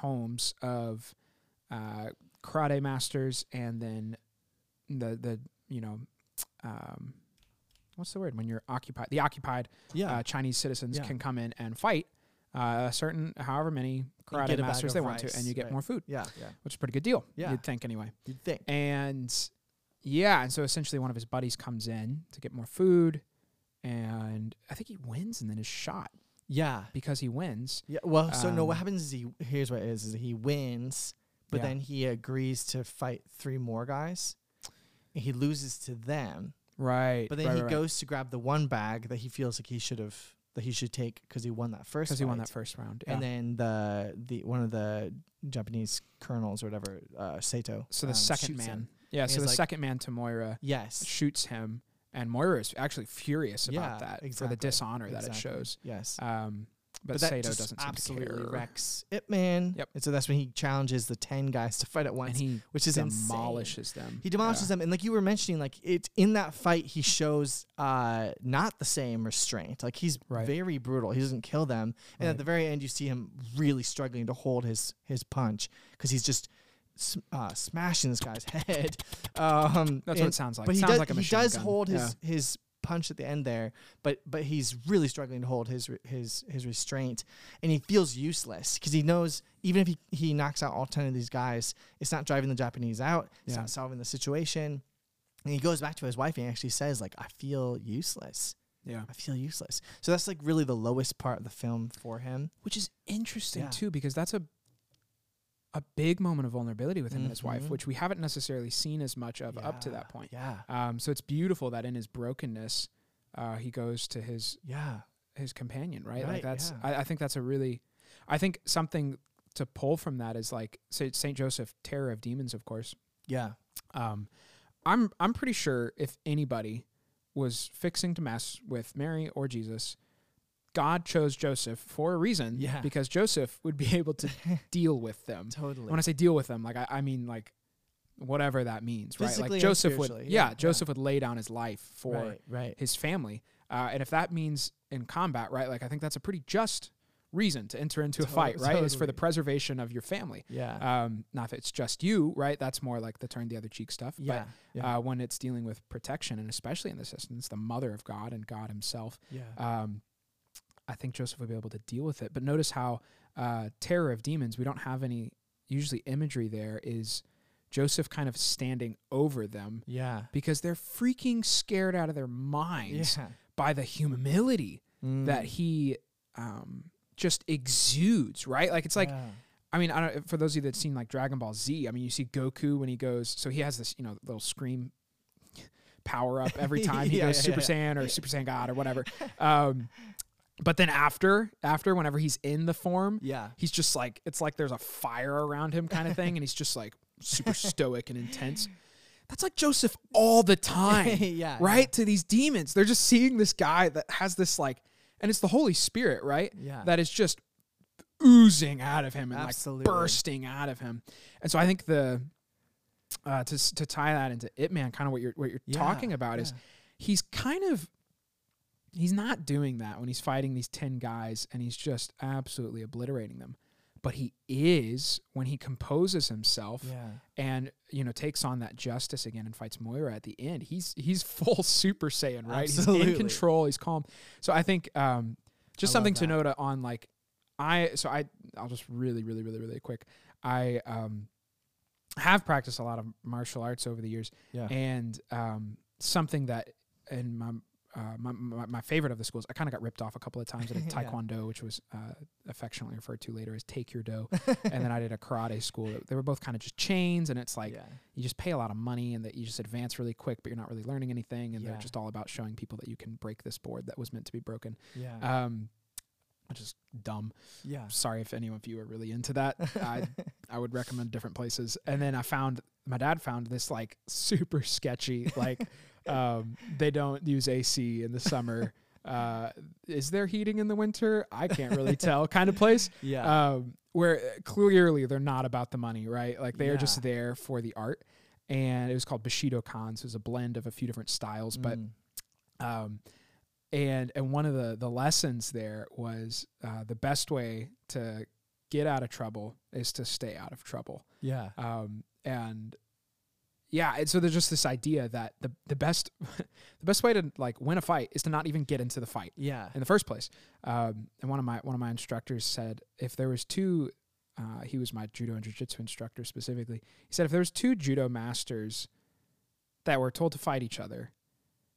homes of uh, karate masters, and then the the you know. Um, What's the word when you're occupied? The occupied Yeah. uh, Chinese citizens Yeah. can come in and fight uh, a certain, however many karate get a bag masters they want to, and you get right. more food, yeah. Yeah. which is a pretty good deal. Yeah. you'd think anyway. You'd think. And yeah, and so essentially one of his buddies comes in to get more food, and I think he wins and then is shot Yeah. because he wins. Yeah. Well, so no. What Um, happens is he here's what it is: is he wins, but Yeah. then he agrees to fight three more guys. And he loses to them, Right, but then he goes to grab the one bag that he feels like he should have that he should take because he won that first. because he won that first round. Yeah. And then the the one of the Japanese colonels or whatever, uh, Sato. so the um, second man, him. yeah, And so the like- second man to Miura Yes. shoots him, and Miura is actually furious Yeah, about that for the dishonor that it shows. Yes. Um, but, but Sato doesn't seem to absolutely wrecks Ip Man. Yep. And so that's when he challenges the ten guys to fight at and once, he which is insane. demolishes them. He demolishes Yeah. them, and like you were mentioning, like it's in that fight he shows uh not the same restraint. Like he's Right. very brutal. He doesn't kill them, and Right. at the very end you see him really struggling to hold his his punch because he's just uh, smashing this guy's head. Um, That's what it sounds like. but he sounds does like a he does gun. hold his Yeah. his punch at the end there, but but he's really struggling to hold his his his restraint, and he feels useless because he knows even if he he knocks out all ten of these guys, it's not driving the Japanese out, it's Yeah. not solving the situation. And he goes back to his wife and he actually says like, "I feel useless. yeah. I feel useless." So that's like really the lowest part of the film for him. Which is interesting Yeah. too, because that's a a big moment of vulnerability with him and his wife, Mhm. which we haven't necessarily seen as much of up to that point. Yeah, Um, so it's beautiful that in his brokenness, uh, he goes to his yeah, his companion, right? Right, like that's yeah. I, I think that's a really I think something to pull from that is like Saint Joseph, terror of demons, of course. yeah, Um, I'm I'm pretty sure if anybody was fixing to mess with Mary or Jesus, God chose Joseph for a reason. Yeah. Because Joseph would be able to deal with them. totally. When I say deal with them, like I, I mean like whatever that means, right? Like Joseph would yeah, yeah, yeah. Joseph would lay down his life for right, right. his family. Uh, and if that means in combat, right? Like I think that's a pretty just reason to enter into a fight, right? Is for the preservation of your family. Yeah, Um, not if it's just you, right? That's more like the turn the other cheek stuff. yeah, But yeah, uh, when it's dealing with protection, and especially in this instance, the mother of God and God Himself, yeah. um, I think Joseph would be able to deal with it. But notice how uh, terror of demons, we don't have any usually imagery there. Is Joseph kind of standing over them yeah. because they're freaking scared out of their minds Yeah. by the humility that Mm. he um, just exudes, right? Like it's like Yeah. I mean, I don't, for those of you that seen like Dragon Ball Z, I mean, you see Goku when he goes, so he has this, you know, little scream power up every time he Yeah, goes Super yeah. Saiyan or Super Saiyan God or whatever. Um, but then after, after whenever he's in the form, yeah. he's just like, it's like there's a fire around him kind of thing, and he's just like super stoic and intense. That's like Joseph all the time yeah. right to these demons they're just seeing this guy that has this like and it's the holy spirit right Yeah. that is just oozing out of him and Absolutely. like bursting out of him and so i think the uh to to tie that into Ip Man kind of what you're what you're Yeah, talking about is he's kind of he's not doing that when he's fighting these 10 guys and he's just absolutely obliterating them but he is when he composes himself Yeah. and you know takes on that justice again and fights Miura at the end. He's he's full Super Saiyan, right? He's Absolutely. in control. He's calm. So I think um, just I something to note on like I so I I'll just really really really really quick. I um have practiced a lot of martial arts over the years, Yeah. and um, something that in my uh, my, my, my favorite of the schools, I kind of got ripped off a couple of times. I did Yeah. Taekwondo, which was uh, affectionately referred to later as Take Your Dough, and then I did a karate school. They were both kind of just chains, and it's like yeah. you just pay a lot of money and that you just advance really quick, but you're not really learning anything. And Yeah. they're just all about showing people that you can break this board that was meant to be broken. Yeah. Um, which is dumb. yeah. Sorry if any of you are really into that. I I would recommend different places. And then I found my dad found this like super sketchy like um, they don't use AC in the summer. Uh, is there heating in the winter? I can't really tell. Kind of place Yeah. um, where uh, clearly they're not about the money, right? Like they are just there for the art. and it was called Bushido Kan. So it was a blend of a few different styles, but Mm. um, and and one of the the lessons there was uh, the best way to get out of trouble is to stay out of trouble. yeah, Um, and yeah, and so there's just this idea that the the best the best way to like win a fight is to not even get into the fight yeah, in the first place. Um, and one of my one of my instructors said if there was two, uh, he was my judo and jiu-jitsu instructor specifically. He said if there was two judo masters that were told to fight each other,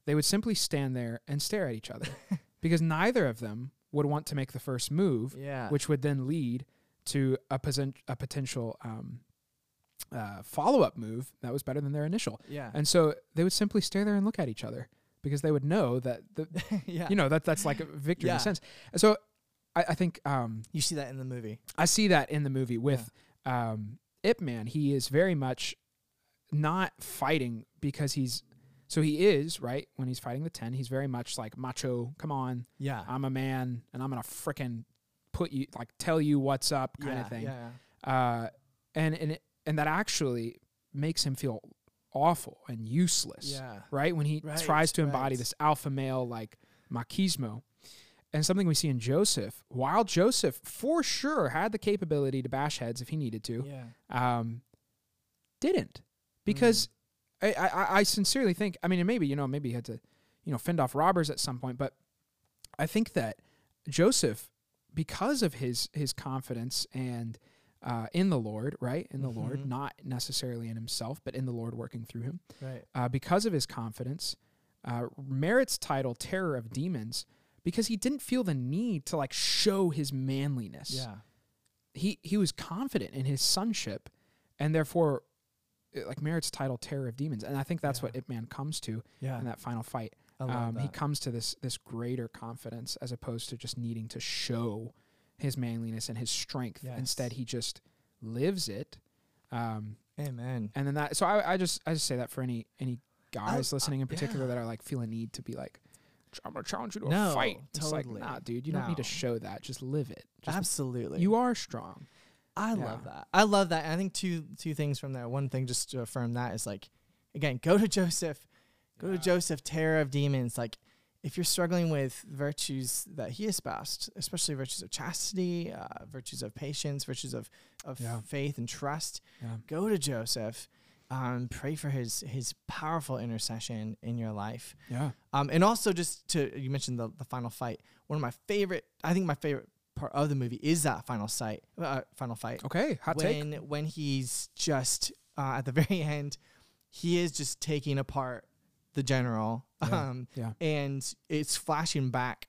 they would simply stand there and stare at each other because neither of them would want to make the first move, yeah. which would then lead to a, posen- a potential um, uh, follow-up move that was better than their initial. yeah, And so they would simply stare there and look at each other because they would know that the, yeah. you know that that's like a victory in a sense. And so I, I think um, you see that in the movie. I see that in the movie with um, Ip Man. He is very much not fighting because he's so he is right when he's fighting the ten. He's very much like macho. Come on, Yeah, I'm a man, and I'm gonna frickin' put you like tell you what's up kind yeah, of thing. Yeah, Uh, and and it, and that actually makes him feel awful and useless yeah, right? When he Right, tries to embody right. this alpha male like machismo. And something we see in Joseph, while Joseph for sure had the capability to bash heads if he needed to, yeah, um, didn't. Because I, I, I sincerely think, I mean, and maybe, you know, maybe he had to, you know, fend off robbers at some point, but I think that Joseph, because of his his confidence and uh, in the Lord, right? In the Lord, Mhm. not necessarily in himself, but in the Lord working through him right. uh, because of his confidence, uh, merits title Terror of Demons because he didn't feel the need to like show his manliness. Yeah, He he was confident in his sonship, and therefore, it, like merits title Terror of Demons. And I think that's Yeah. what Ip Man comes to yeah. in that final fight. Um, he comes to this this greater confidence as opposed to just needing to show his manliness and his strength. Yes. Instead, he just lives it. Um, Amen. and then that so I, I just I just say that for any any guys uh, listening in particular yeah. that are like feel a need to be like I'm gonna challenge you to No, a fight. It's like totally. nah, dude, you don't need to show that. Just live it. Just, Absolutely. you are strong. I Yeah. love that. I love that. And I think two two things from there. One thing just to affirm that is like, again, go to Joseph, go Yeah. to Joseph, terror of demons. Like, if you're struggling with virtues that he espoused, especially virtues of chastity, uh, virtues of patience, virtues of of Yeah. faith and trust, Yeah. go to Joseph. Um, pray for his his powerful intercession in your life. Yeah. Um, and also just to you mentioned the the final fight. One of my favorite, I think my favorite part of the movie is that final sight, uh, final fight Okay. Hot take. when when he's just uh, at the very end, he is just taking apart the general, Yeah. um, Yeah. and it's flashing back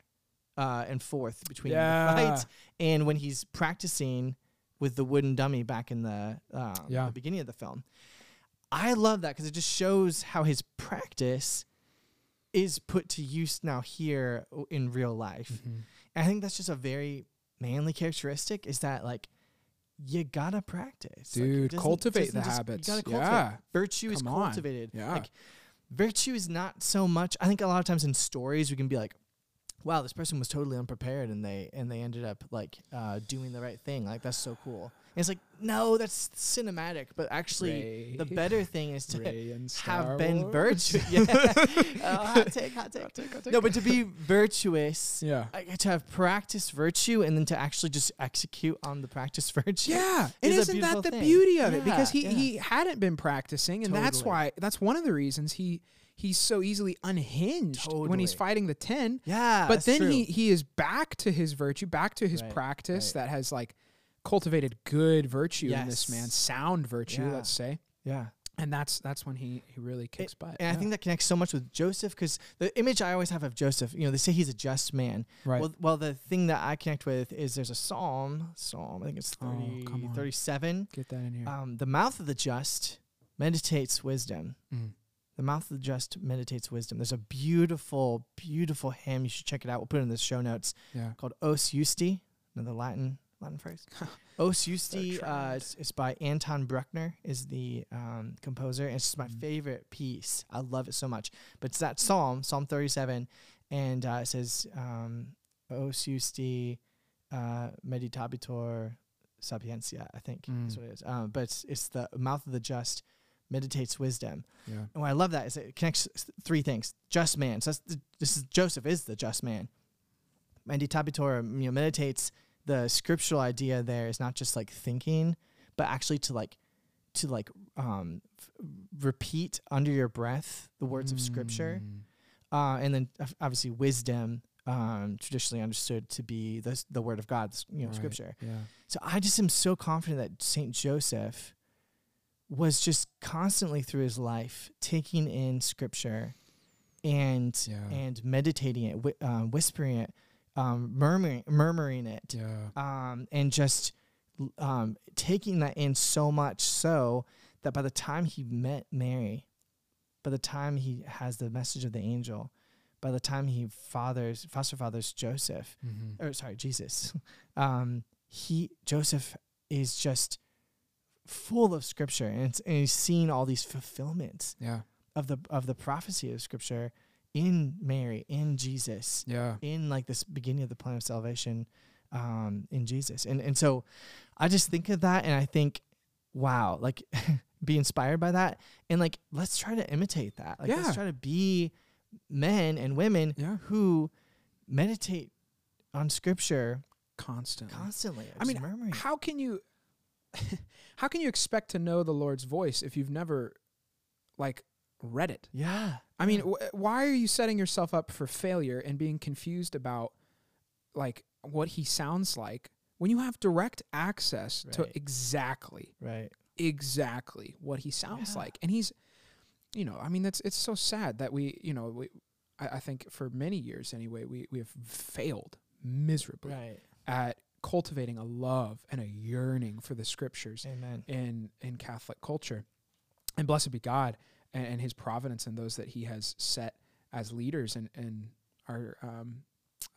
uh, and forth between Yeah. the fight and when he's practicing with the wooden dummy back in the, um, Yeah. the beginning of the film. I love that because it just shows how his practice is put to use now here in real life. Mhm. And I think that's just a very manly characteristic is that like you gotta practice. Dude, doesn't- cultivate the just- habits. You gotta cultivate. Yeah. Virtue is Come on. cultivated. Yeah. Like virtue is not so much I think a lot of times in stories we can be like, wow, this person was totally unprepared and they and they ended up like uh, doing the right thing. Like that's so cool. And it's like, no, that's cinematic. But actually the better thing is to Ray have been Wars. virtuous. yeah. Uh, hot take, hot take. Hot take, hot take. No, but to be virtuous yeah. I get to have practiced virtue and then to actually just execute on the practice virtue. Yeah, and is isn't that the thing. beauty of it? Because he yeah. he hadn't been practicing, and that's why that's one of the reasons he he's so easily unhinged when he's fighting the ten. Yeah. but then true. he he is back to his virtue, back to his Right, practice right. that has like cultivated good virtue in this man, sound virtue, Yeah. let's say. Yeah. And that's that's when he he really kicks butt. And I think that connects so much with Joseph because the image I always have of Joseph, you know, they say he's a just man. right. Well, well, the thing that I connect with is there's a psalm, psalm, I think it's Oh, 30, come on. 37. Get that in here. Um, the mouth of the just meditates wisdom. Mm. The mouth of the just meditates wisdom. There's a beautiful, beautiful hymn. You should check it out. We'll put it in the show notes. Yeah. called Os Justi, another Latin Latin phrase. Os Justi, uh, it's, it's by Anton Bruckner, is the um, composer. And it's just my Mm. favorite piece. I love it so much. But it's that psalm, Psalm 37, and uh, it says, um, Os Justi uh, meditabitur sapientia, I think is Mm. what it is. Um, but it's, it's the mouth of the just meditates wisdom. Yeah. And what I love that is it connects three things. Just man. So that's the, this is Joseph is the just man. Meditabitur, you know, meditates the scriptural idea there is not just like thinking, but actually to like to like um f- repeat under your breath the words of scripture. Mm. Uh, and then obviously wisdom, um, traditionally understood to be the the word of God, you know, Right. scripture. Yeah. So I just am so confident that Saint Joseph was just constantly through his life taking in scripture and Yeah. and meditating it, whi- um, whispering it, um, murmuring murmuring it, Yeah. um, and just um, taking that in so much so that by the time he met Mary, by the time he has the message of the angel, by the time he fathers foster fathers Joseph, Mm-hmm. or sorry, Jesus, um, he Joseph is just full of scripture, and, it's, and he's seen all these fulfillments Yeah. of the of the prophecy of scripture in Mary, in Jesus, Yeah. in like this beginning of the plan of salvation, um, in Jesus, and and so I just think of that, and I think, wow, like be inspired by that, and like let's try to imitate that. Like Yeah. let's try to be men and women Yeah. who meditate on scripture Constantly. constantly. I mean, murmuring. how can you how can you expect to know the Lord's voice if you've never like read it? yeah, I mean, wh- why are you setting yourself up for failure and being confused about like what he sounds like when you have direct access to exactly right. exactly what he sounds Yeah. like and he's you know i mean that's it's so sad that we you know we I, I think for many years anyway we we have failed miserably Right. at cultivating a love and a yearning for the scriptures Amen. in in catholic culture and blessed be god and, and his providence and those that he has set as leaders in in our um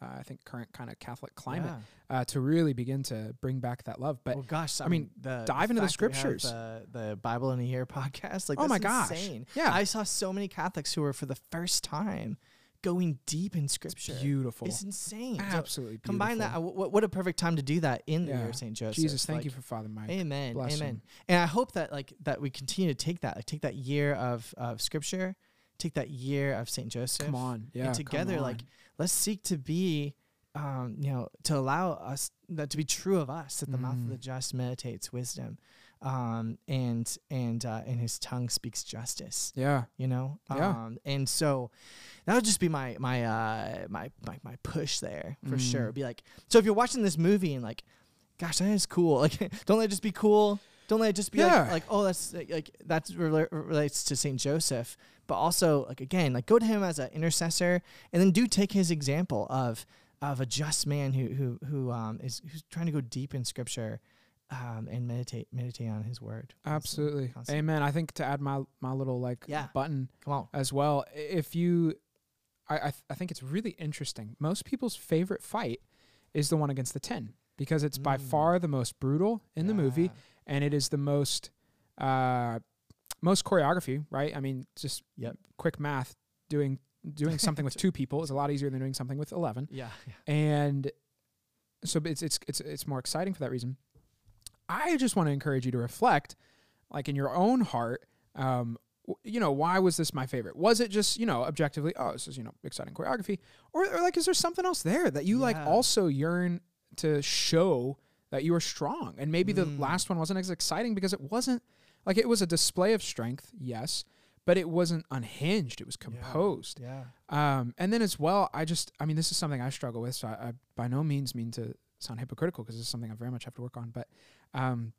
uh, I think current kind of Catholic climate uh, to really begin to bring back that love. But well, gosh, I, I mean, the dive into the fact that we have scriptures. The, the Bible in a Year podcast, like oh my gosh, insane. yeah, I saw so many Catholics who were for the first time going deep in scripture. it's beautiful. It's insane. So Absolutely beautiful. combine that. uh, What, what a perfect time to do that in the Yeah. year of Saint Joseph. Jesus, thank Like, you for Father Mike. Amen. Bless amen. him. And I hope that like that we continue to take that, like take that year of of scripture, take that year of Saint Joseph. Come on, yeah, and together, like let's seek to be um, you know, to allow us that to be true of us, that the mouth of Mm. the just meditates wisdom. Um, and and uh, and his tongue speaks justice. yeah, You know? Yeah. Um and so that would just be my my uh my my, my push there for Mm. sure. Be like so if you're watching this movie and like, gosh, that is cool. Like don't let it just be cool. Don't let it just be Yeah. like, like oh that's like, rela- relates to Saint Joseph, but also like again like go to him as an intercessor, and then do take his example of of a just man who who who um is who's trying to go deep in Scripture, um and meditate meditate on His Word. absolutely. constantly. Amen. I think to add my my little like Yeah. button Come on. as well. If you, I I, th- I think it's really interesting. Most people's favorite fight is the one against the ten because it's by Mm. far the most brutal in the movie, and it is the most uh most choreography. Right? I mean, just Yep. quick math. Doing doing something with two people is a lot easier than doing something with eleven. Yeah. and so it's it's it's it's more exciting for that reason. I just want to encourage you to reflect, like in your own heart. Um, you know, why was this my favorite? Was it just you know objectively? Oh, this is you know exciting choreography, or, or like is there something else there that you like also yearn to show that you are strong? And maybe the Mm. last one wasn't as exciting because it wasn't like it was a display of strength, yes, but it wasn't unhinged. It was composed. Yeah. Um, and then as well, I just, I mean, this is something I struggle with. So I, I by no means mean to sound hypocritical because this is something I very much have to work on. But um,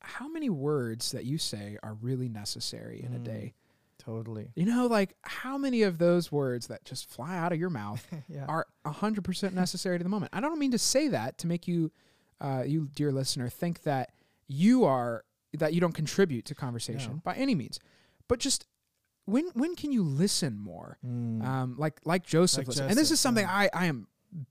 how many words that you say are really necessary in a Mm. day? Totally. You know, like how many of those words that just fly out of your mouth yeah. are hundred percent necessary to the moment? I don't mean to say that to make you, uh, you dear listener, think that you are that you don't contribute to conversation No. by any means, but just when when can you listen more? Mm. um, like like Joseph, Like listened. and this is something yeah. I, I am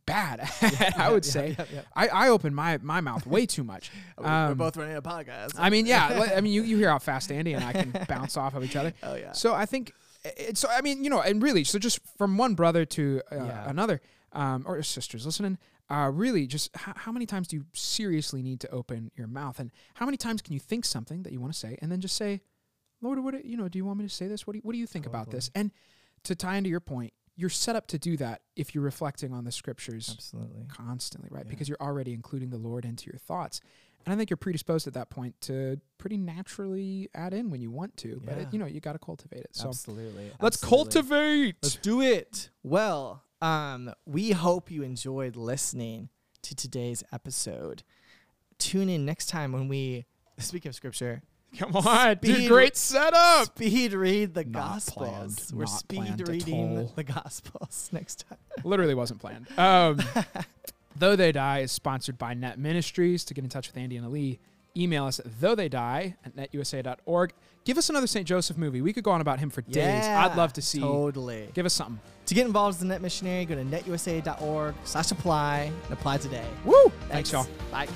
bad. Yeah, I would yeah, say yeah. I, I open my my mouth way too much. We're- Um, We're both running a podcast. I mean, yeah, I mean, you, you hear how fast Andy and I can bounce off of each other. oh yeah. So I think it's so I mean, you know, and really, so just from one brother to uh, another, um, or sisters listening, uh, really, just h- how many times do you seriously need to open your mouth, and how many times can you think something that you want to say, and then just say, Lord, what do- you know? Do you want me to say this? What do you, what do you think about this? And to tie into your point, you're set up to do that if you're reflecting on the scriptures Absolutely. constantly, right? Yeah. Because you're already including the Lord into your thoughts. And I think you're predisposed at that point to pretty naturally add in when you want to, but it, you know, you got to cultivate it. So Absolutely. let's Absolutely. cultivate. Let's do it. Well, um, we hope you enjoyed listening to today's episode. Tune in next time when we, speak of scripture, Come on, dude, Speed- great setup. speed read the Not Gospels. planned. We're Not speed reading the Gospels next time. Literally wasn't planned. Um, Though They Die is sponsored by Net Ministries. To get in touch with Andy and Ali, email us at though they die at netusa.org. Give us another St. Joseph movie. We could go on about him for days. I'd love to see. Totally. Give us something. To get involved as a net missionary, go to netusa.org slash apply and apply today. Woo! Thanks y'all. Bye.